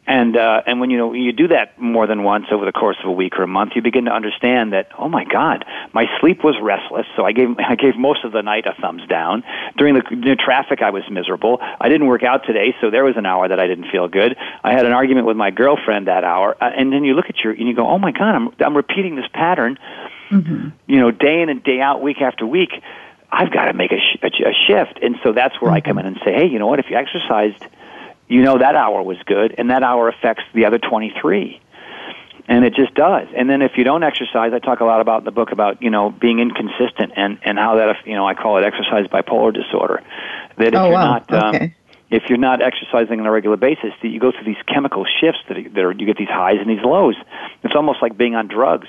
And uh, and when you know you do that more than once over the course of a week or a month, you begin to understand that oh my God, my sleep was restless, so I gave I gave most of the night a thumbs down. During the, the traffic, I was miserable. I didn't work out today, so there was an hour that I didn't feel good. I had an argument with my girlfriend that hour, uh, and then you look at your and you go, oh my God, I'm I'm repeating this pattern, mm-hmm. you know, day in and day out, week after week. I've got to make a, sh- a shift, and so that's where mm-hmm. I come in and say, hey, you know what? If you exercised you know that hour was good, and that hour affects the other 23. And it just does. And then if you don't exercise, I talk a lot about in the book about, you know, being inconsistent and, and how that, you know, I call it exercise bipolar disorder. That if oh, you're wow. not, um, okay. if you're not exercising on a regular basis, that you go through these chemical shifts that, that are, you get these highs and these lows. It's almost like being on drugs,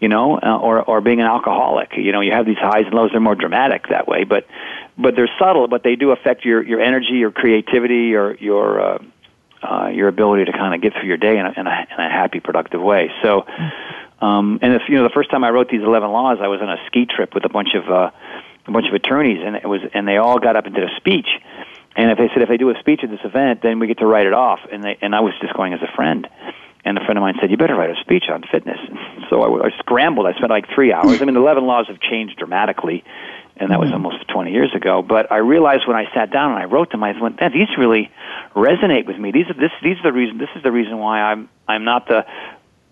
you know, uh, or, or being an alcoholic. You know, you have these highs and lows. They're more dramatic that way, but but they're subtle, but they do affect your your energy, your creativity, your your uh, uh, your ability to kind of get through your day in a, in a, in a happy, productive way. So, um, and if you know, the first time I wrote these eleven laws, I was on a ski trip with a bunch of uh, a bunch of attorneys, and it was and they all got up and did a speech. And if they said if I do a speech at this event, then we get to write it off. And they and I was just going as a friend. And a friend of mine said, "You better write a speech on fitness." So I, I scrambled. I spent like three hours. I mean, the eleven laws have changed dramatically and that was mm-hmm. almost 20 years ago. But I realized when I sat down and I wrote them, I went, "Man, these really resonate with me. These are this these are the reason. This is the reason why I'm I'm not the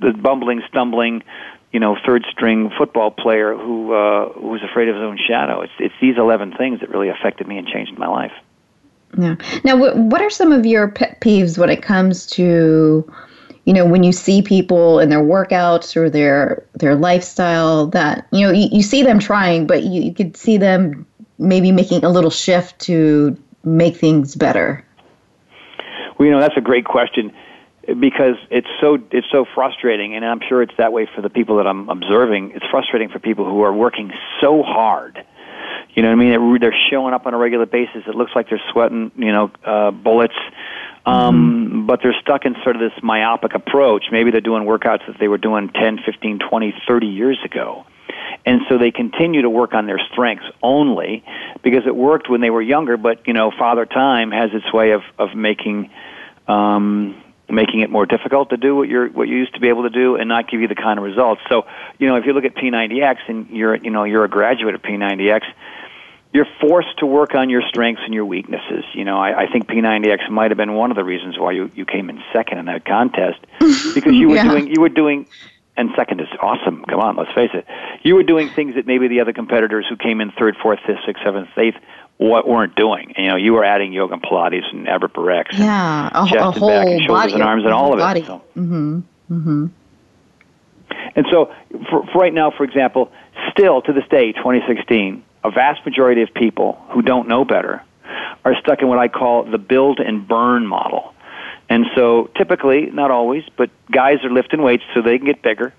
the bumbling, stumbling, you know, third string football player who uh, who was afraid of his own shadow. It's it's these 11 things that really affected me and changed my life. Yeah. Now, what are some of your pet peeves when it comes to you know when you see people in their workouts or their their lifestyle that you know you, you see them trying but you, you could see them maybe making a little shift to make things better well you know that's a great question because it's so it's so frustrating and i'm sure it's that way for the people that i'm observing it's frustrating for people who are working so hard you know what I mean? They're showing up on a regular basis. It looks like they're sweating, you know, uh, bullets um, mm-hmm. but they're stuck in sort of this myopic approach. Maybe they're doing workouts that they were doing 10, 15, 20, 30 years ago. And so they continue to work on their strengths only because it worked when they were younger, but you know, father time has its way of, of making um making it more difficult to do what you're what you used to be able to do and not give you the kind of results. So, you know, if you look at P90X and you're you know, you're a graduate of P90X, you're forced to work on your strengths and your weaknesses. You know, I, I think P90X might have been one of the reasons why you, you came in second in that contest because you were yeah. doing you were doing and second is awesome. Come on, let's face it. You were doing things that maybe the other competitors who came in third, fourth, fifth, sixth, seventh, eighth what weren't doing. You know, you were adding yoga and Pilates and Everett yeah, a, chest a and back and shoulders and arms and all of body. it. So. Mm-hmm. Mm-hmm. And so, for, for right now, for example, still to this day, 2016, a vast majority of people who don't know better are stuck in what I call the build and burn model. And so typically, not always, but guys are lifting weights so they can get bigger.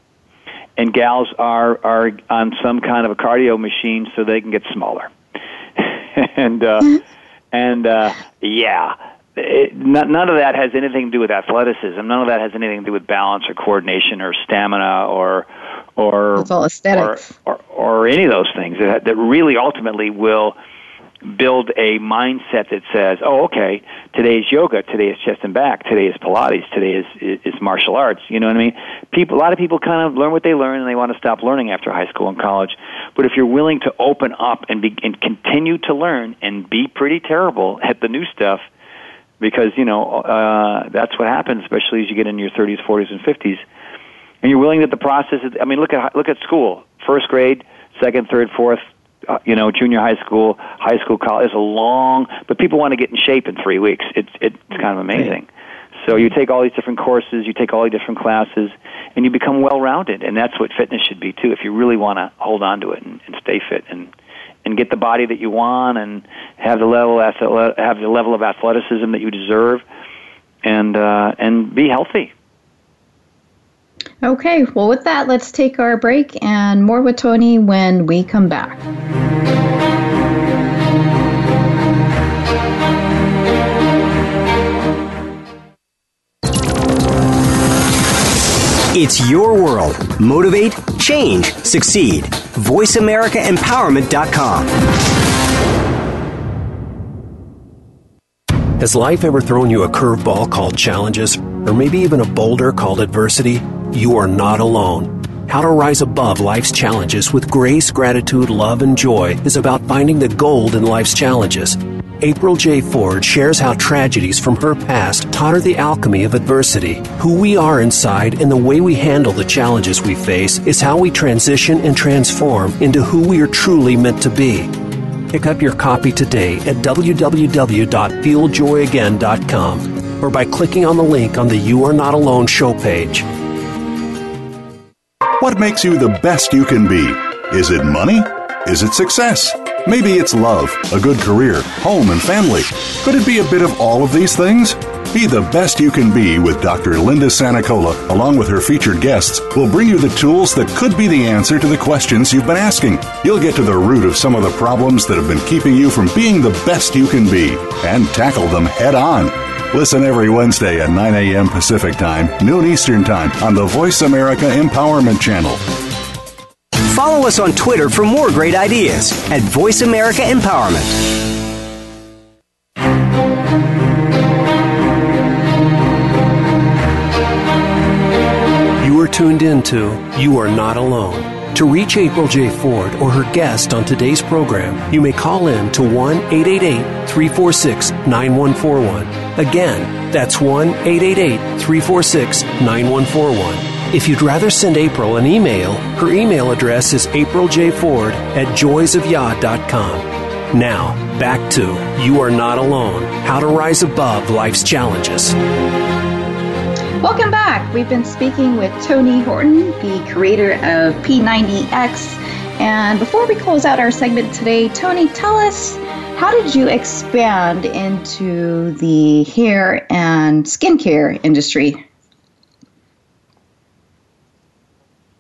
and gals are are on some kind of a cardio machine so they can get smaller. and uh, and uh, yeah, it, not, none of that has anything to do with athleticism. None of that has anything to do with balance or coordination or stamina or or it's all aesthetics or, or, or any of those things that, that really ultimately will build a mindset that says, "Oh, okay, today is yoga, today is chest and back, today is Pilates, today is, is is martial arts." You know what I mean? People, a lot of people kind of learn what they learn, and they want to stop learning after high school and college. But if you're willing to open up and be, and continue to learn and be pretty terrible at the new stuff, because you know uh, that's what happens, especially as you get into your 30s, 40s, and 50s, and you're willing that the process. Is, I mean, look at look at school, first grade, second, third, fourth uh, you know, junior high school, high school, college. It's a long, but people want to get in shape in three weeks. It's it's kind of amazing. So you take all these different courses, you take all these different classes, and you become well rounded. And that's what fitness should be too. If you really want to hold on to it and, and stay fit and and get the body that you want and have the level have the level of athleticism that you deserve, and uh, and be healthy. Okay, well, with that, let's take our break and more with Tony when we come back. It's your world. Motivate, change, succeed. VoiceAmericaEmpowerment.com. Has life ever thrown you a curveball called challenges, or maybe even a boulder called adversity? You are not alone. How to rise above life's challenges with grace, gratitude, love, and joy is about finding the gold in life's challenges. April J. Ford shares how tragedies from her past taught her the alchemy of adversity. Who we are inside and the way we handle the challenges we face is how we transition and transform into who we are truly meant to be. Pick up your copy today at www.feeljoyagain.com or by clicking on the link on the You Are Not Alone show page. What makes you the best you can be? Is it money? Is it success? Maybe it's love, a good career, home, and family. Could it be a bit of all of these things? Be the best you can be with Dr. Linda Sanicola, along with her featured guests, will bring you the tools that could be the answer to the questions you've been asking. You'll get to the root of some of the problems that have been keeping you from being the best you can be and tackle them head on. Listen every Wednesday at 9 a.m. Pacific Time, noon Eastern Time on the Voice America Empowerment Channel. Follow us on Twitter for more great ideas at Voice America Empowerment. Tuned into You Are Not Alone. To reach April J. Ford or her guest on today's program, you may call in to 1 888 346 9141. Again, that's 1 888 346 9141. If you'd rather send April an email, her email address is apriljford at joysofyah.com. Now, back to You Are Not Alone How to Rise Above Life's Challenges. Welcome back. We've been speaking with Tony Horton, the creator of P90X. And before we close out our segment today, Tony, tell us how did you expand into the hair and skincare industry?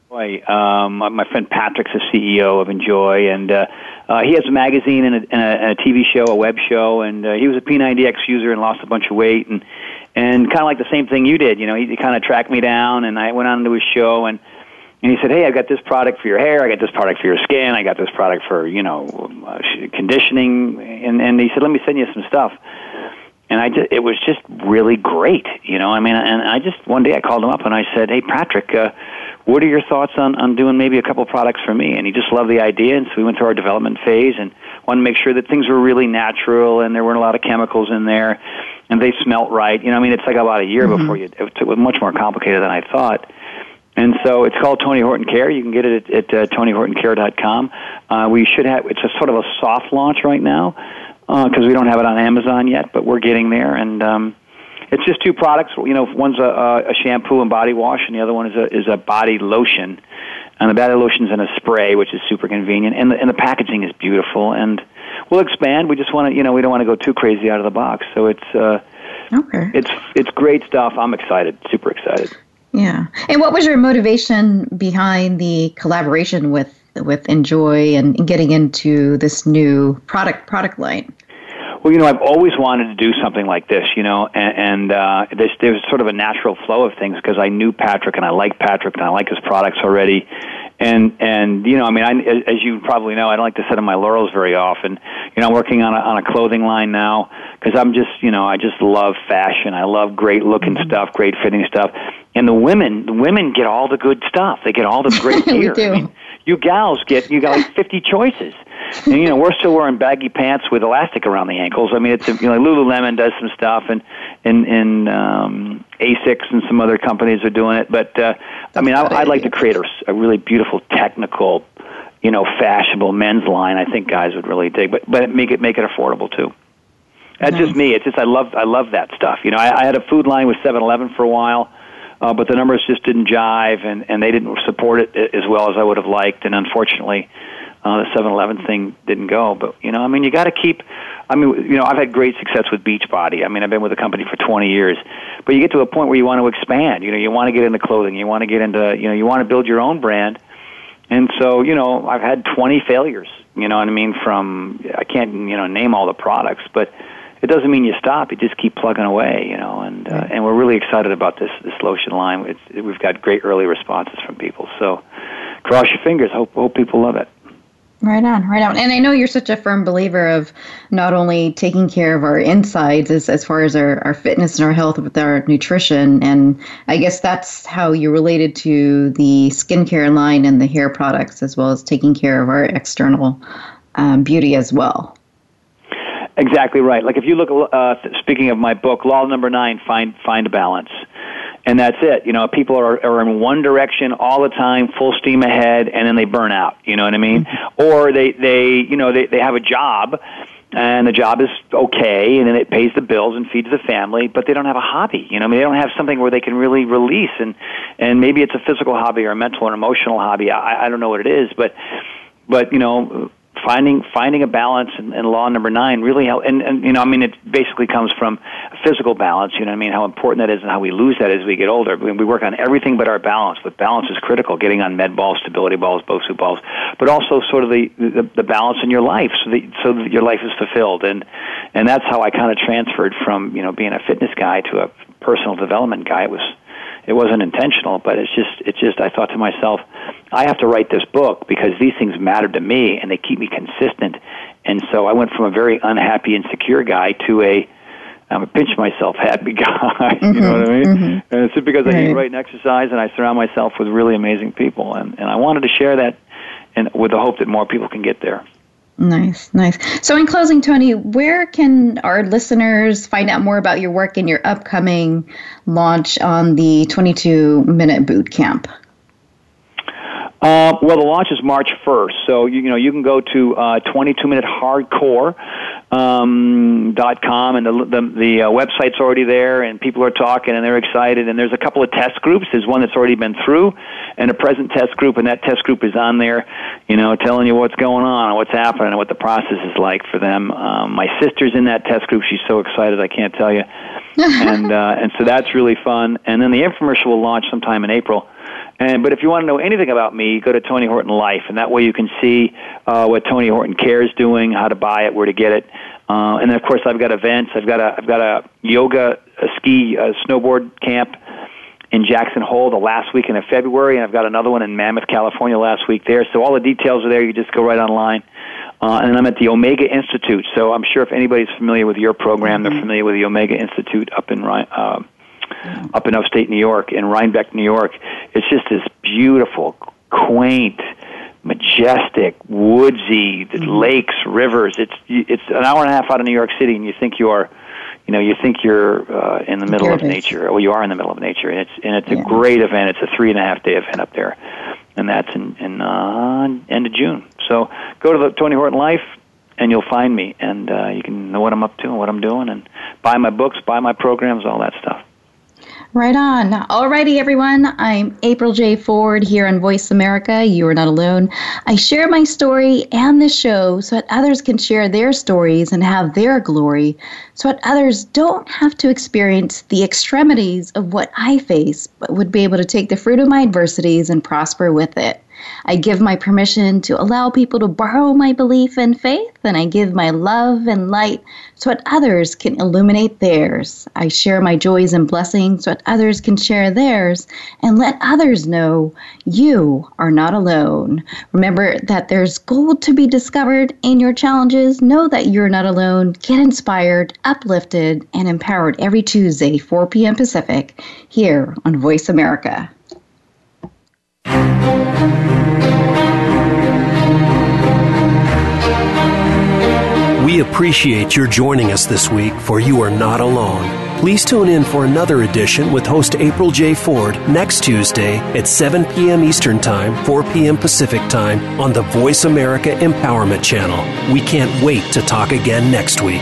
Boy, um, my friend Patrick's the CEO of Enjoy, and uh, uh, he has a magazine and a, and, a, and a TV show, a web show, and uh, he was a P90X user and lost a bunch of weight, and and kind of like the same thing you did. You know, he, he kind of tracked me down, and I went on to his show, and and he said, "Hey, I've got this product for your hair. I got this product for your skin. I got this product for you know uh, conditioning." And and he said, "Let me send you some stuff." And I just, it was just really great, you know. I mean, and I just one day I called him up and I said, "Hey, Patrick, uh, what are your thoughts on on doing maybe a couple products for me?" And he just loved the idea, and so we went through our development phase and wanted to make sure that things were really natural and there weren't a lot of chemicals in there and they smelt right. You know, I mean, it's like about a year mm-hmm. before you. It was much more complicated than I thought. And so it's called Tony Horton Care. You can get it at, at uh, TonyHortonCare.com. Uh, we should have. It's a sort of a soft launch right now because uh, we don't have it on Amazon yet, but we're getting there. And um, it's just two products. You know, one's a, a shampoo and body wash, and the other one is a is a body lotion. And the body lotion's in a spray, which is super convenient, and the, and the packaging is beautiful. And we'll expand. We just want to, you know, we don't want to go too crazy out of the box. So it's uh, okay. It's it's great stuff. I'm excited, super excited. Yeah. And what was your motivation behind the collaboration with with Enjoy and getting into this new product product line? Well, you know, I've always wanted to do something like this, you know, and, and uh, there's, there's sort of a natural flow of things because I knew Patrick and I like Patrick and I like his products already. And, and, you know, I mean, I, as you probably know, I don't like to sit on my laurels very often. You know, I'm working on a, on a clothing line now because I'm just, you know, I just love fashion. I love great looking mm-hmm. stuff, great fitting stuff. And the women, the women get all the good stuff. They get all the great gear. we do. I mean, you gals get, you got like 50 choices and you know we're still wearing baggy pants with elastic around the ankles. I mean, it's you know Lululemon does some stuff, and and and um, Asics and some other companies are doing it. But uh, I mean, I, I'd like to create a, a really beautiful technical, you know, fashionable men's line. I think guys would really dig, but but make it make it affordable too. That's nice. just me. It's just I love I love that stuff. You know, I, I had a food line with Seven Eleven for a while. Uh, but the numbers just didn't jive, and, and they didn't support it as well as I would have liked. And unfortunately, uh, the 7-Eleven thing didn't go. But you know, I mean, you got to keep. I mean, you know, I've had great success with Beachbody. I mean, I've been with the company for 20 years, but you get to a point where you want to expand. You know, you want to get into clothing. You want to get into. You know, you want to build your own brand. And so, you know, I've had 20 failures. You know what I mean? From I can't, you know, name all the products, but it doesn't mean you stop. You just keep plugging away, you know. And uh, and we're really excited about this this lotion line. It's, we've got great early responses from people. So cross your fingers. Hope hope people love it. Right on, right on. And I know you're such a firm believer of not only taking care of our insides as, as far as our, our fitness and our health with our nutrition. And I guess that's how you're related to the skincare line and the hair products, as well as taking care of our external um, beauty as well. Exactly right. Like if you look, uh, speaking of my book, Law Number Nine, find find a balance and that's it. You know, people are, are in one direction all the time, full steam ahead, and then they burn out. You know what I mean? Mm-hmm. Or they they you know they they have a job. And the job is okay, and then it pays the bills and feeds the family, but they don't have a hobby. You know, I mean, they don't have something where they can really release, and and maybe it's a physical hobby or a mental or emotional hobby. I, I don't know what it is, but but you know, finding finding a balance in, in law number nine really help and, and you know i mean it basically comes from physical balance you know what i mean? How important that is and how we lose that as we get older. We, we work on everything but our balance but balance is critical getting on med balls stability balls bosu balls but also sort of the, the the balance in your life so that so that your life is fulfilled. And and that's how i kind of transferred from you know being a fitness guy to a personal development guy. It was it wasn't intentional, but it's just it's just I thought to myself, I have to write this book because these things matter to me and they keep me consistent. And so I went from a very unhappy, insecure guy to a I'm a pinch myself happy guy. Mm-hmm, you know what I mean? Mm-hmm. And it's just because right. I eat right and exercise and I surround myself with really amazing people. And, and I wanted to share that and with the hope that more people can get there. Nice, nice. So, in closing, Tony, where can our listeners find out more about your work and your upcoming launch on the 22 minute boot camp? Uh, well, the launch is March 1st, so you, you know you can go to uh, 22minutehardcore um, dot com, and the the, the uh, website's already there, and people are talking, and they're excited. And there's a couple of test groups. There's one that's already been through, and a present test group, and that test group is on there, you know, telling you what's going on and what's happening and what the process is like for them. Um, my sister's in that test group. She's so excited, I can't tell you. and uh, and so that's really fun. And then the infomercial will launch sometime in April. And but if you want to know anything about me, go to Tony Horton Life, and that way you can see uh, what Tony Horton Care is doing, how to buy it, where to get it. Uh, and then of course I've got events. I've got a I've got a yoga, a ski, a snowboard camp in Jackson Hole the last weekend of February, and I've got another one in Mammoth, California last week there. So all the details are there. You just go right online. Uh, and I'm at the Omega Institute. So I'm sure if anybody's familiar with your program, they're mm-hmm. familiar with the Omega Institute up in uh, up in upstate New York, in Rhinebeck, New York. It's just this beautiful, quaint, majestic, woodsy mm-hmm. lakes, rivers. It's it's an hour and a half out of New York City, and you think you are, you know, you think you're uh, in the middle of nature. Well, you are in the middle of nature, and it's and it's yeah. a great event. It's a three and a half day event up there, and that's in in uh, end of June. So go to the Tony Horton Life. And you'll find me, and uh, you can know what I'm up to and what I'm doing, and buy my books, buy my programs, all that stuff. Right on. Alrighty, everyone. I'm April J. Ford here on Voice America. You are not alone. I share my story and the show so that others can share their stories and have their glory, so that others don't have to experience the extremities of what I face, but would be able to take the fruit of my adversities and prosper with it. I give my permission to allow people to borrow my belief and faith, and I give my love and light so that others can illuminate theirs. I share my joys and blessings so that others can share theirs, and let others know you are not alone. Remember that there's gold to be discovered in your challenges. Know that you're not alone. Get inspired, uplifted, and empowered every Tuesday, 4 p.m. Pacific, here on Voice America. We appreciate your joining us this week for You Are Not Alone. Please tune in for another edition with host April J. Ford next Tuesday at 7 p.m. Eastern Time, 4 p.m. Pacific Time on the Voice America Empowerment Channel. We can't wait to talk again next week.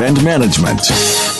and management.